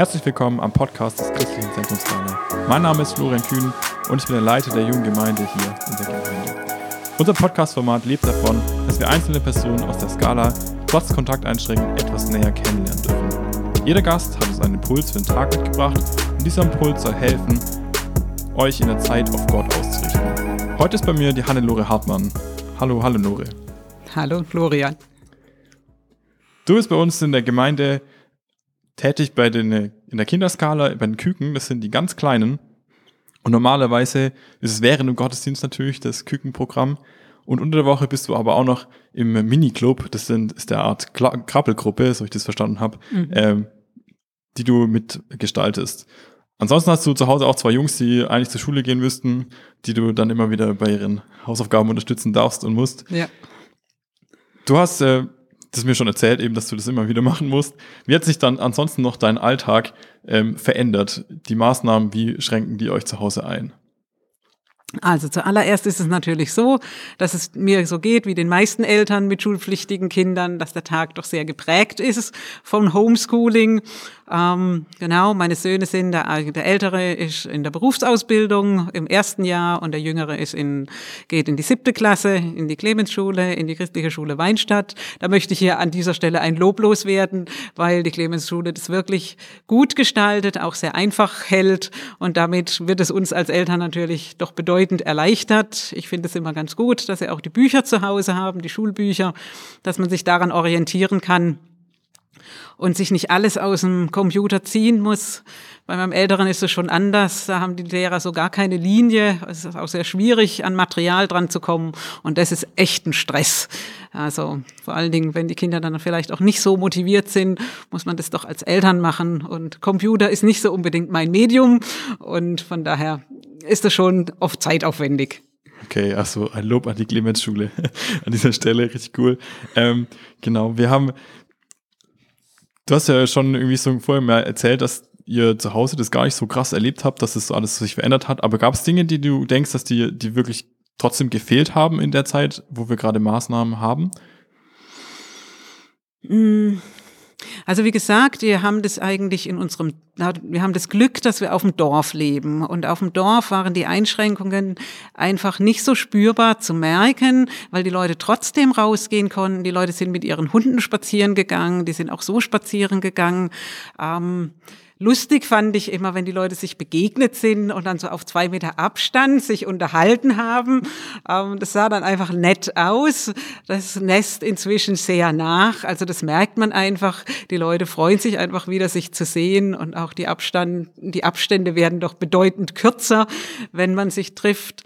Herzlich willkommen am Podcast des Christlichen Zentrums Ghana. Mein Name ist Florian Kühn und ich bin der Leiter der jungen Gemeinde hier in der Gemeinde. Unser Podcast-Format lebt davon, dass wir einzelne Personen aus der Skala trotz Kontakteinschränkungen etwas näher kennenlernen dürfen. Jeder Gast hat uns einen Impuls für den Tag mitgebracht und dieser Impuls soll helfen, euch in der Zeit auf Gott auszurichten. Heute ist bei mir die Hannelore Hartmann. Hallo, Hannelore. Hallo, Florian. Du bist bei uns in der Gemeinde tätig bei den, in der Kinderskala, bei den Küken, das sind die ganz kleinen. Und normalerweise ist es während dem Gottesdienst natürlich das Kükenprogramm. Und unter der Woche bist du aber auch noch im Miniclub, das sind, ist der Art Krabbelgruppe, so ich das verstanden habe, mhm. ähm, die du mitgestaltest. Ansonsten hast du zu Hause auch zwei Jungs, die eigentlich zur Schule gehen müssten, die du dann immer wieder bei ihren Hausaufgaben unterstützen darfst und musst. Ja. Du hast äh, das mir schon erzählt, eben, dass du das immer wieder machen musst. Wie hat sich dann ansonsten noch dein Alltag ähm, verändert? Die Maßnahmen, wie schränken die euch zu Hause ein? Also zuallererst ist es natürlich so, dass es mir so geht wie den meisten Eltern mit schulpflichtigen Kindern, dass der Tag doch sehr geprägt ist vom Homeschooling ähm, genau, meine Söhne sind, der, der Ältere ist in der Berufsausbildung im ersten Jahr und der Jüngere ist in, geht in die siebte Klasse, in die Clemensschule, in die christliche Schule Weinstadt. Da möchte ich hier an dieser Stelle ein Lob loswerden, weil die Clemensschule das wirklich gut gestaltet, auch sehr einfach hält und damit wird es uns als Eltern natürlich doch bedeutend erleichtert. Ich finde es immer ganz gut, dass sie auch die Bücher zu Hause haben, die Schulbücher, dass man sich daran orientieren kann und sich nicht alles aus dem Computer ziehen muss. Bei meinem Älteren ist es schon anders. Da haben die Lehrer so gar keine Linie. Es ist auch sehr schwierig, an Material dran zu kommen. Und das ist echt ein Stress. Also vor allen Dingen, wenn die Kinder dann vielleicht auch nicht so motiviert sind, muss man das doch als Eltern machen. Und Computer ist nicht so unbedingt mein Medium. Und von daher ist es schon oft zeitaufwendig. Okay, also ein Lob an die Clemens-Schule an dieser Stelle, richtig cool. Ähm, genau, wir haben Du hast ja schon irgendwie so vorher mal erzählt, dass ihr zu Hause das gar nicht so krass erlebt habt, dass es das alles sich verändert hat. Aber gab es Dinge, die du denkst, dass die, die wirklich trotzdem gefehlt haben in der Zeit, wo wir gerade Maßnahmen haben? Also wie gesagt, wir haben das eigentlich in unserem, wir haben das Glück, dass wir auf dem Dorf leben. Und auf dem Dorf waren die Einschränkungen einfach nicht so spürbar zu merken, weil die Leute trotzdem rausgehen konnten. Die Leute sind mit ihren Hunden spazieren gegangen, die sind auch so spazieren gegangen. Ähm, Lustig fand ich immer, wenn die Leute sich begegnet sind und dann so auf zwei Meter Abstand sich unterhalten haben. Ähm, das sah dann einfach nett aus. Das Nest inzwischen sehr nach. Also das merkt man einfach. Die Leute freuen sich einfach wieder, sich zu sehen und auch die Abstand, die Abstände werden doch bedeutend kürzer, wenn man sich trifft.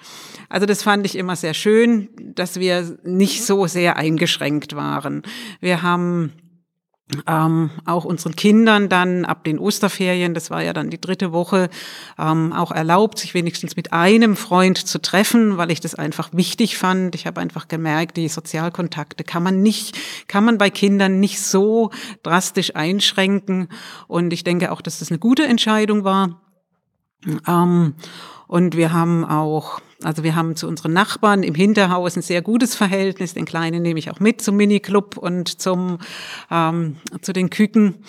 Also das fand ich immer sehr schön, dass wir nicht so sehr eingeschränkt waren. Wir haben ähm, auch unseren Kindern dann ab den Osterferien, das war ja dann die dritte Woche, ähm, auch erlaubt, sich wenigstens mit einem Freund zu treffen, weil ich das einfach wichtig fand. Ich habe einfach gemerkt, die Sozialkontakte kann man nicht, kann man bei Kindern nicht so drastisch einschränken. Und ich denke auch, dass das eine gute Entscheidung war. Ähm, und wir haben auch, also wir haben zu unseren Nachbarn im Hinterhaus ein sehr gutes Verhältnis. Den Kleinen nehme ich auch mit zum Miniclub und zum, ähm, zu den Küken.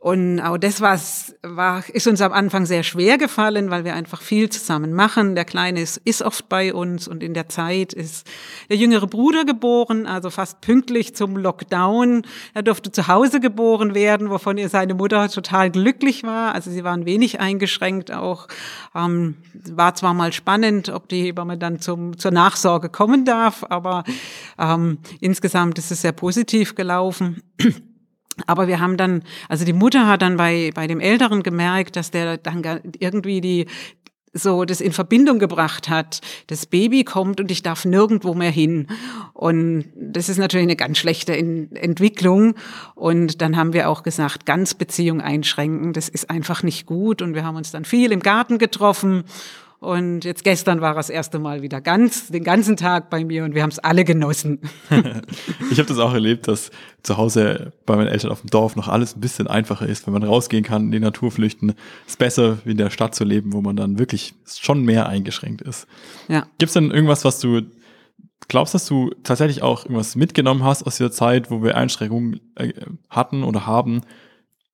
Und auch das war's, war, ist uns am Anfang sehr schwer gefallen, weil wir einfach viel zusammen machen. Der Kleine ist, ist oft bei uns und in der Zeit ist der jüngere Bruder geboren, also fast pünktlich zum Lockdown. Er durfte zu Hause geboren werden, wovon ihr seine Mutter total glücklich war. Also sie waren wenig eingeschränkt auch. Ähm, war zwar mal spannend, ob die Hebamme dann zum, zur Nachsorge kommen darf, aber ähm, insgesamt ist es sehr positiv gelaufen. Aber wir haben dann, also die Mutter hat dann bei, bei dem Älteren gemerkt, dass der dann irgendwie die, so das in Verbindung gebracht hat. Das Baby kommt und ich darf nirgendwo mehr hin. Und das ist natürlich eine ganz schlechte Entwicklung. Und dann haben wir auch gesagt, ganz Beziehung einschränken, das ist einfach nicht gut. Und wir haben uns dann viel im Garten getroffen und jetzt gestern war das erste Mal wieder ganz, den ganzen Tag bei mir und wir haben es alle genossen. ich habe das auch erlebt, dass zu Hause bei meinen Eltern auf dem Dorf noch alles ein bisschen einfacher ist, wenn man rausgehen kann, in die Natur flüchten. Ist besser, wie in der Stadt zu leben, wo man dann wirklich schon mehr eingeschränkt ist. Ja. Gibt es denn irgendwas, was du glaubst, dass du tatsächlich auch irgendwas mitgenommen hast aus dieser Zeit, wo wir Einschränkungen äh, hatten oder haben,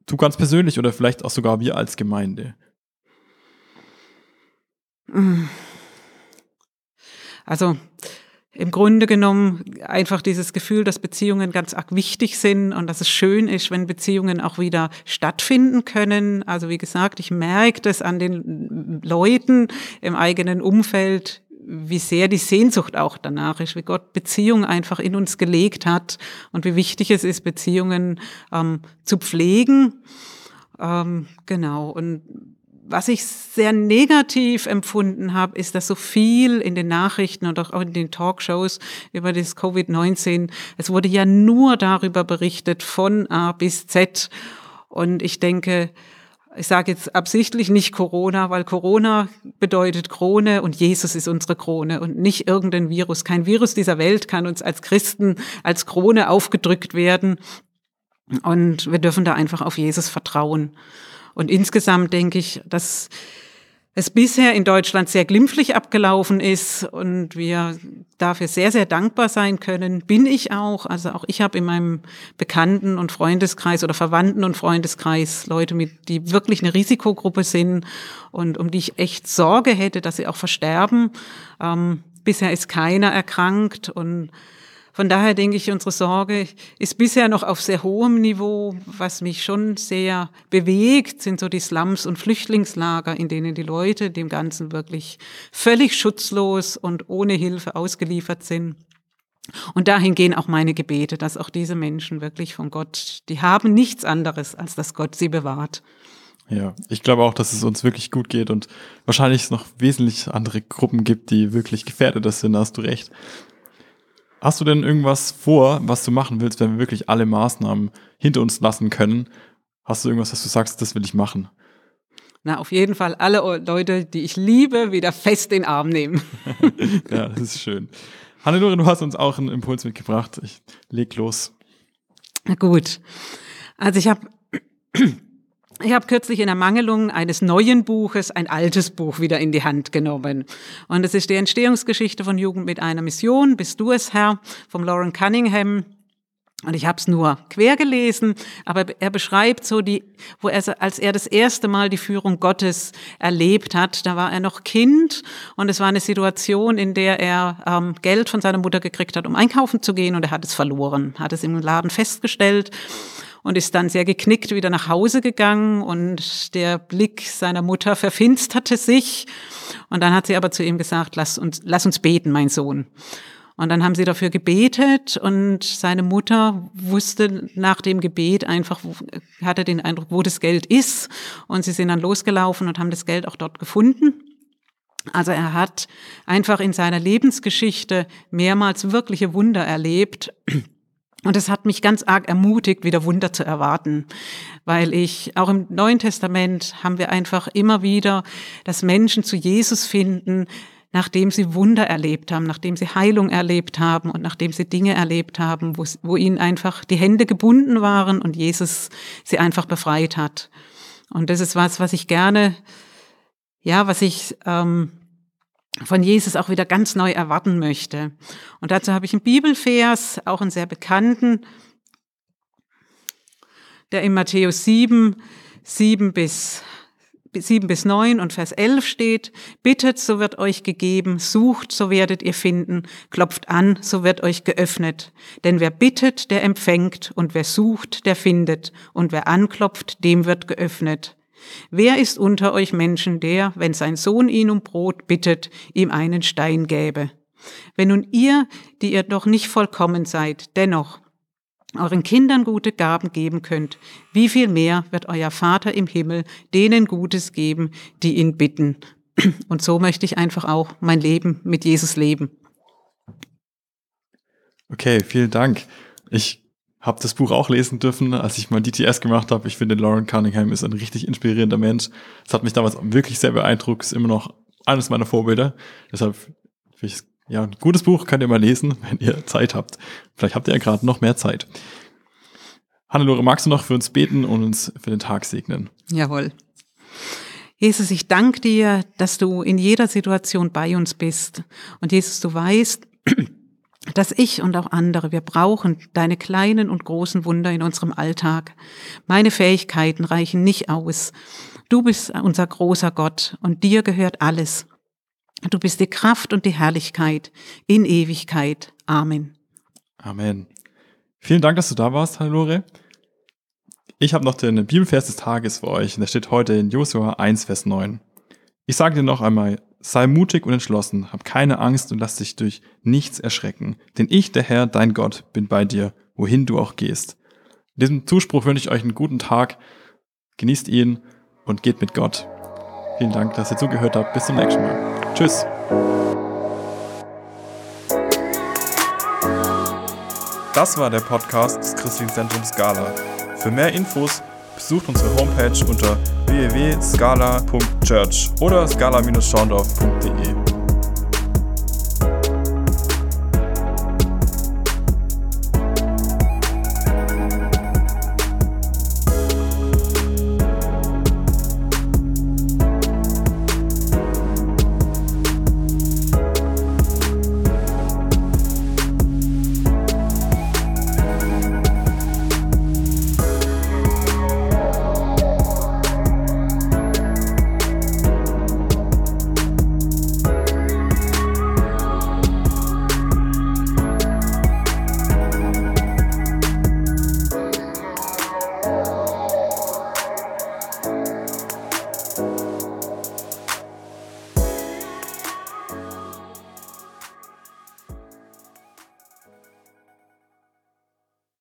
Du ganz persönlich oder vielleicht auch sogar wir als Gemeinde? Also im Grunde genommen einfach dieses Gefühl, dass Beziehungen ganz arg wichtig sind und dass es schön ist, wenn Beziehungen auch wieder stattfinden können. Also wie gesagt, ich merke das an den Leuten im eigenen Umfeld, wie sehr die Sehnsucht auch danach ist, wie Gott Beziehungen einfach in uns gelegt hat und wie wichtig es ist, Beziehungen ähm, zu pflegen. Ähm, genau. Und was ich sehr negativ empfunden habe, ist, dass so viel in den Nachrichten und auch in den Talkshows über das Covid-19, es wurde ja nur darüber berichtet von A bis Z. Und ich denke, ich sage jetzt absichtlich nicht Corona, weil Corona bedeutet Krone und Jesus ist unsere Krone und nicht irgendein Virus. Kein Virus dieser Welt kann uns als Christen als Krone aufgedrückt werden. Und wir dürfen da einfach auf Jesus vertrauen. Und insgesamt denke ich, dass es bisher in Deutschland sehr glimpflich abgelaufen ist und wir dafür sehr, sehr dankbar sein können, bin ich auch. Also auch ich habe in meinem Bekannten- und Freundeskreis oder Verwandten- und Freundeskreis Leute, mit, die wirklich eine Risikogruppe sind und um die ich echt Sorge hätte, dass sie auch versterben. Ähm, bisher ist keiner erkrankt und von daher denke ich, unsere Sorge ist bisher noch auf sehr hohem Niveau. Was mich schon sehr bewegt, sind so die Slums und Flüchtlingslager, in denen die Leute dem Ganzen wirklich völlig schutzlos und ohne Hilfe ausgeliefert sind. Und dahin gehen auch meine Gebete, dass auch diese Menschen wirklich von Gott, die haben nichts anderes, als dass Gott sie bewahrt. Ja, ich glaube auch, dass es uns wirklich gut geht und wahrscheinlich es noch wesentlich andere Gruppen gibt, die wirklich gefährdeter sind, hast du recht. Hast du denn irgendwas vor, was du machen willst, wenn wir wirklich alle Maßnahmen hinter uns lassen können? Hast du irgendwas, was du sagst, das will ich machen? Na, auf jeden Fall alle Leute, die ich liebe, wieder fest in den Arm nehmen. ja, das ist schön. Hannelore, du hast uns auch einen Impuls mitgebracht. Ich leg los. Na gut. Also ich habe ich habe kürzlich in Ermangelung eines neuen Buches ein altes Buch wieder in die Hand genommen. Und es ist die Entstehungsgeschichte von Jugend mit einer Mission, Bist du es, Herr, vom Lauren Cunningham. Und ich habe es nur quer gelesen, aber er beschreibt so die, wo er, als er das erste Mal die Führung Gottes erlebt hat, da war er noch Kind und es war eine Situation, in der er ähm, Geld von seiner Mutter gekriegt hat, um einkaufen zu gehen und er hat es verloren, hat es im Laden festgestellt und ist dann sehr geknickt wieder nach Hause gegangen und der Blick seiner Mutter verfinsterte sich. Und dann hat sie aber zu ihm gesagt, lass uns, lass uns beten, mein Sohn. Und dann haben sie dafür gebetet und seine Mutter wusste nach dem Gebet einfach, hatte den Eindruck, wo das Geld ist. Und sie sind dann losgelaufen und haben das Geld auch dort gefunden. Also er hat einfach in seiner Lebensgeschichte mehrmals wirkliche Wunder erlebt. Und es hat mich ganz arg ermutigt, wieder Wunder zu erwarten, weil ich auch im Neuen Testament haben wir einfach immer wieder, dass Menschen zu Jesus finden, nachdem sie Wunder erlebt haben, nachdem sie Heilung erlebt haben und nachdem sie Dinge erlebt haben, wo, wo ihnen einfach die Hände gebunden waren und Jesus sie einfach befreit hat. Und das ist was, was ich gerne, ja, was ich ähm, von Jesus auch wieder ganz neu erwarten möchte. Und dazu habe ich einen Bibelvers, auch einen sehr bekannten, der in Matthäus 7, 7 bis 7 bis 9 und Vers 11 steht, bittet, so wird euch gegeben, sucht, so werdet ihr finden, klopft an, so wird euch geöffnet. Denn wer bittet, der empfängt, und wer sucht, der findet, und wer anklopft, dem wird geöffnet. Wer ist unter euch Menschen, der, wenn sein Sohn ihn um Brot bittet, ihm einen Stein gäbe? Wenn nun ihr, die ihr doch nicht vollkommen seid, dennoch euren Kindern gute Gaben geben könnt, wie viel mehr wird euer Vater im Himmel denen Gutes geben, die ihn bitten. Und so möchte ich einfach auch mein Leben mit Jesus leben. Okay, vielen Dank. Ich habe das Buch auch lesen dürfen, als ich mal DTS gemacht habe. Ich finde, Lauren Cunningham ist ein richtig inspirierender Mensch. Das hat mich damals wirklich sehr beeindruckt, ist immer noch eines meiner Vorbilder. Deshalb finde ich ja, ein gutes Buch könnt ihr mal lesen, wenn ihr Zeit habt. Vielleicht habt ihr ja gerade noch mehr Zeit. Hannelore, magst du noch für uns beten und uns für den Tag segnen? Jawohl. Jesus, ich danke dir, dass du in jeder Situation bei uns bist. Und Jesus, du weißt, dass ich und auch andere, wir brauchen deine kleinen und großen Wunder in unserem Alltag. Meine Fähigkeiten reichen nicht aus. Du bist unser großer Gott und dir gehört alles. Du bist die Kraft und die Herrlichkeit in Ewigkeit. Amen. Amen. Vielen Dank, dass du da warst, Hannelore. Ich habe noch den Bibelvers des Tages für euch. Der steht heute in Josua 1, Vers 9. Ich sage dir noch einmal, sei mutig und entschlossen, hab keine Angst und lass dich durch nichts erschrecken. Denn ich, der Herr, dein Gott, bin bei dir, wohin du auch gehst. In diesem Zuspruch wünsche ich euch einen guten Tag. Genießt ihn und geht mit Gott. Vielen Dank, dass ihr zugehört habt. Bis zum nächsten Mal. Tschüss. Das war der Podcast des Christlichen Zentrums Scala. Für mehr Infos besucht unsere Homepage unter www.scala.church oder scala-schaundorf.de.